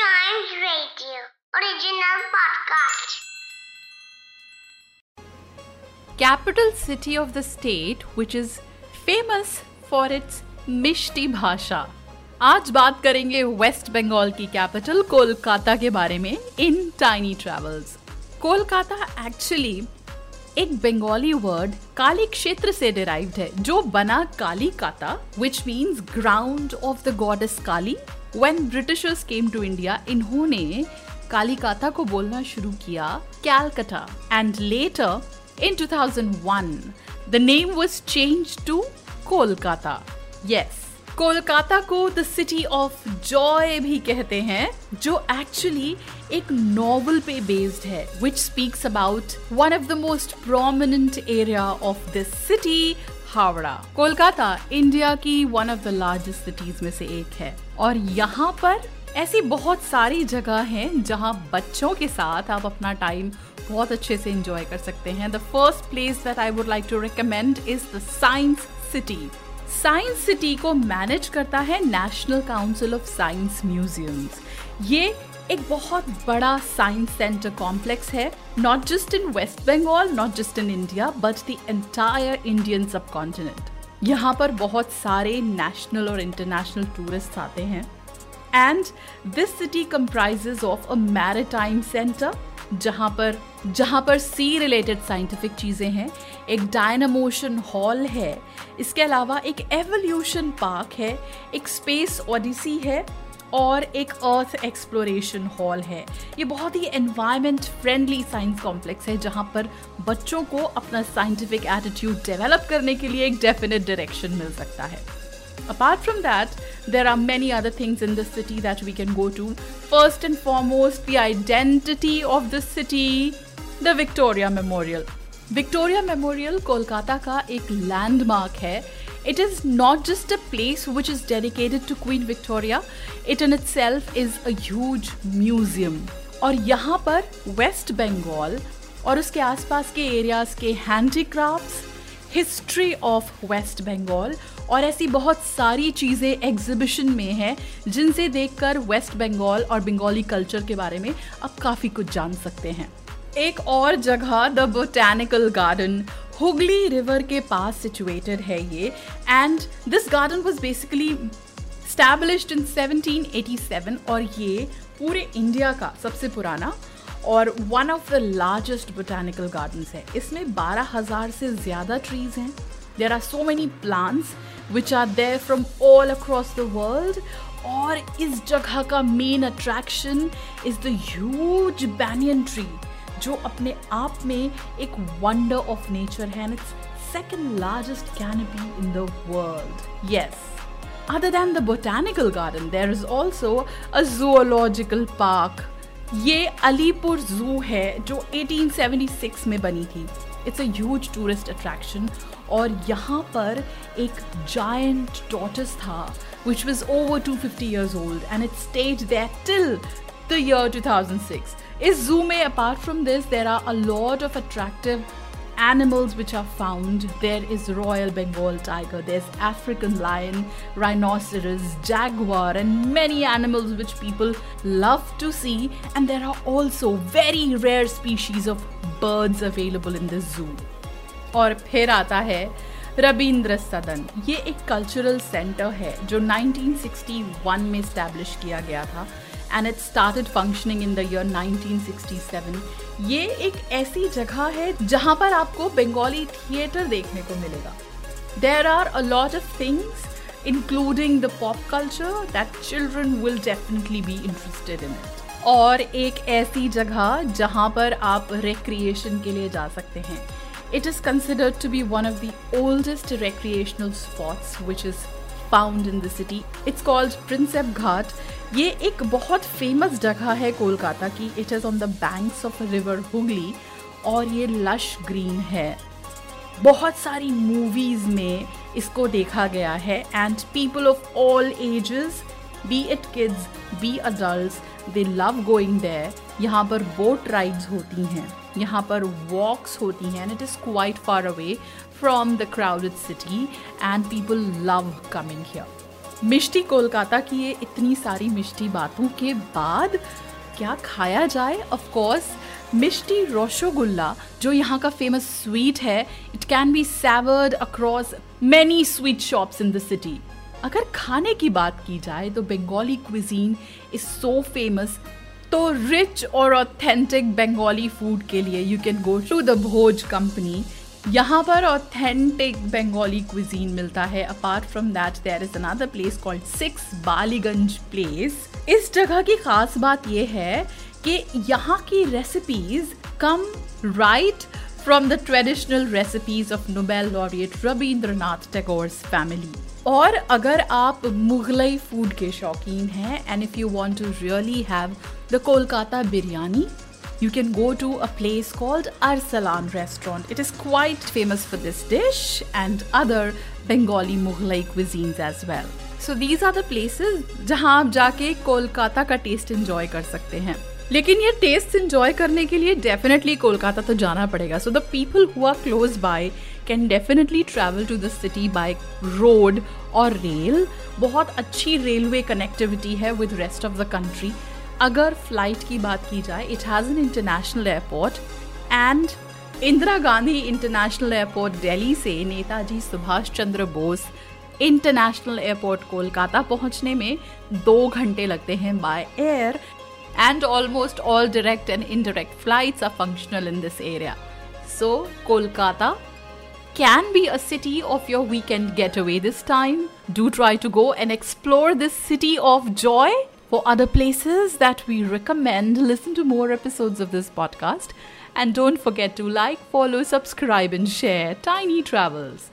Giant Radio, original podcast. capital city of the state, which is famous for its मिष्टी भाषा आज बात करेंगे waste Bengal की कैपिटल कोलकाता के बारे में in tiny travels Kolkata actually एक बंगाली वर्ड काली क्षेत्र से डिराइव्ड है, जो बना Kali kata which means ground of the goddess Kali when Britishers came to India इन्होंने कालीकाता को बोलना शुरू किया Calcutta and later in 2001 the name was change to Kolkata yes Kolkata को द सिटी ऑफ़ जॉय भी कहते हैं, जो एक्चुअली एक नॉवल पे बेस्ड है which speaks about one of the most prominent area of this city Howrah. Kolkata, India की one of the largest cities में से एक है। और यहाँ पर ऐसी बहुत सारी जगह हैं जहाँ बच्चों के साथ आप अपना टाइम बहुत अच्छे से इंजॉय कर सकते हैं। The first place that I would like to recommend is the science city science city को मैनेज करता है national council of science museums ये एक बहुत बड़ा साइंस सेंटर कॉम्प्लेक्स है not just in west Bengal not just in India but the entire Indian subcontinent यहाँ पर बहुत सारे नेशनल और इंटरनेशनल टूरिस्ट आते हैं। And this city comprises of a maritime centre जहाँ पर जहाँ पर सी रिलेटेड साइंटिफिक चीज़ें हैं, एक डायनामोशन हॉल है, इसके अलावा एक एवोल्यूशन पार्क है, एक स्पेस ओडिसी है और एक अर्थ एक्सप्लोरेशन हॉल है। ये बहुत ही एनवायरमेंट फ्रेंडली साइंस कॉम्प्लेक्स है, जहाँ पर बच्चों को अपना साइंटिफिक एटीट्यूड डेवलप करने के लिए एक डेफिनेट डायरेक्शन मिल सकता है। Apart from that there are many other things in this city that we can go to first and foremost the identity of this city the Victoria Memorial Victoria Memorial Kolkata का एक landmark है। It is not just a place which is dedicated to Queen Victoria, it in itself is a huge museum. और यहाँ पर waste Bengal और उसके आसपास के एरियाज़ के handicrafts history of West Bengal और ऐसी बहुत सारी चीज़ें एग्जिबिशन में हैं जिनसे देखकर वेस्ट बंगाल और बंगाली कल्चर के बारे में आप काफ़ी कुछ जान सकते हैं एक और जगह the botanical garden Hooghly river के पास सिचुएटेड है ये। And this garden was basically established in 1787 और ये पूरे इंडिया का सबसे पुराना और one of the largest botanical gardens है। इसमें 12,000 से ज़्यादा ट्रीज हैं। There are so many plants which are there from all across the world और इस जगह का main attraction is the huge banyan tree जो अपने आप में एक वंडर ऑफ़ नेचर है and it's second largest canopy in the world yes other than the botanical garden there is also a zoological park ये अलीपुर जू है जो 1876 में बनी थी. It's a huge tourist attraction और यहाँ पर एक जायंट टॉटस था which was over two fifty years old and it stays that till the year two thousand six इस जू में apart from this there are a lot of attractive animals which are found there is royal Bengal tiger there is African lion rhinoceros jaguar and many animals which people love to see and there are also very rare species of birds available in this zoo और फिर आता है रबींद्र सदन। ये एक cultural centre है, जो 1961 में इस्टेब्लिश किया गया था। And it started functioning in the year 1967 ये एक ऐसी जगह है जहाँ पर आपको बंगाली थिएटर देखने को मिलेगा। There are a lot of things including the pop culture that children will definitely be interested in it और एक ऐसी जगह जहाँ पर आप रिक्रिएशन के लिए जा सकते हैं। It is considered to be one of the oldest recreational spots, which is found in the city. It's called Prinsep Ghat ये एक बहुत फ़ेमस जगह है कोलकाता की. It is on the banks of river Hooghly और ये लश ग्रीन है. बहुत सारी मूवीज़ में इसको देखा गया है. And people of all ages be it kids be adult they love going there यहाँ पर बोट राइड्स होती हैं. यहाँ पर वॉक्स होती हैं and it is quite far away from the crowded city and people love coming here mishti Kolkata की ये इतनी सारी मिष्टी बातों के बाद क्या खाया जाए? ऑफ़ कोर्स मिष्टी रोशोगुल्ला जो यहाँ का फ़ेमस स्वीट है it can be savoured across many sweet shops in the city अगर खाने की बात की जाए तो Bengali cuisine is so famous तो रिच और ऑथेंटिक बंगाली फ़ूड के लिए you can go to the Bhoj company यहाँ पर ऑथेंटिक बंगाली क्विजीन मिलता है. Apart from that there is another place called six Ballygunge place इस जगह की खास बात यह है कि यहाँ की recipes come right from the traditional recipes of Nobel laureate Rabindranath Tagore's family और अगर आप मुगलई फ़ूड के शौकीन हैं and if you want to really have the Kolkata biryani you can go to a place called Arsalan restaurant. It is quite famous for this dish and other Bengali Mughlai cuisines as well. So these are the places जहाँ आप जाके कोलकाता का test enjoy कर सकते हैं लेकिन ये test enjoy करने के लिए डेफिनेटली कोलकाता तो जाना पड़ेगा। So the people who are close by can definitely travel to the city by road और रेल बहुत अच्छी रेलवे कनेक्टिविटी है with rest of the country अगर फ़्लाइट की बात की जाए it has an international airport and Indira Gandhi International Airport Delhi से नेताजी सुभाष चंद्र बोस इंटरनेशनल एयरपोर्ट कोलकाता पहुँचने में दो घंटे लगते हैं by air and almost all direct and indirect flights are functional in this area. So, Kolkata can be a city of your weekend getaway this time. Do try to go and explore this city of joy. For other places that we recommend, listen to more episodes of this podcast. And don't forget to like, follow, subscribe, and share Tiny Travels.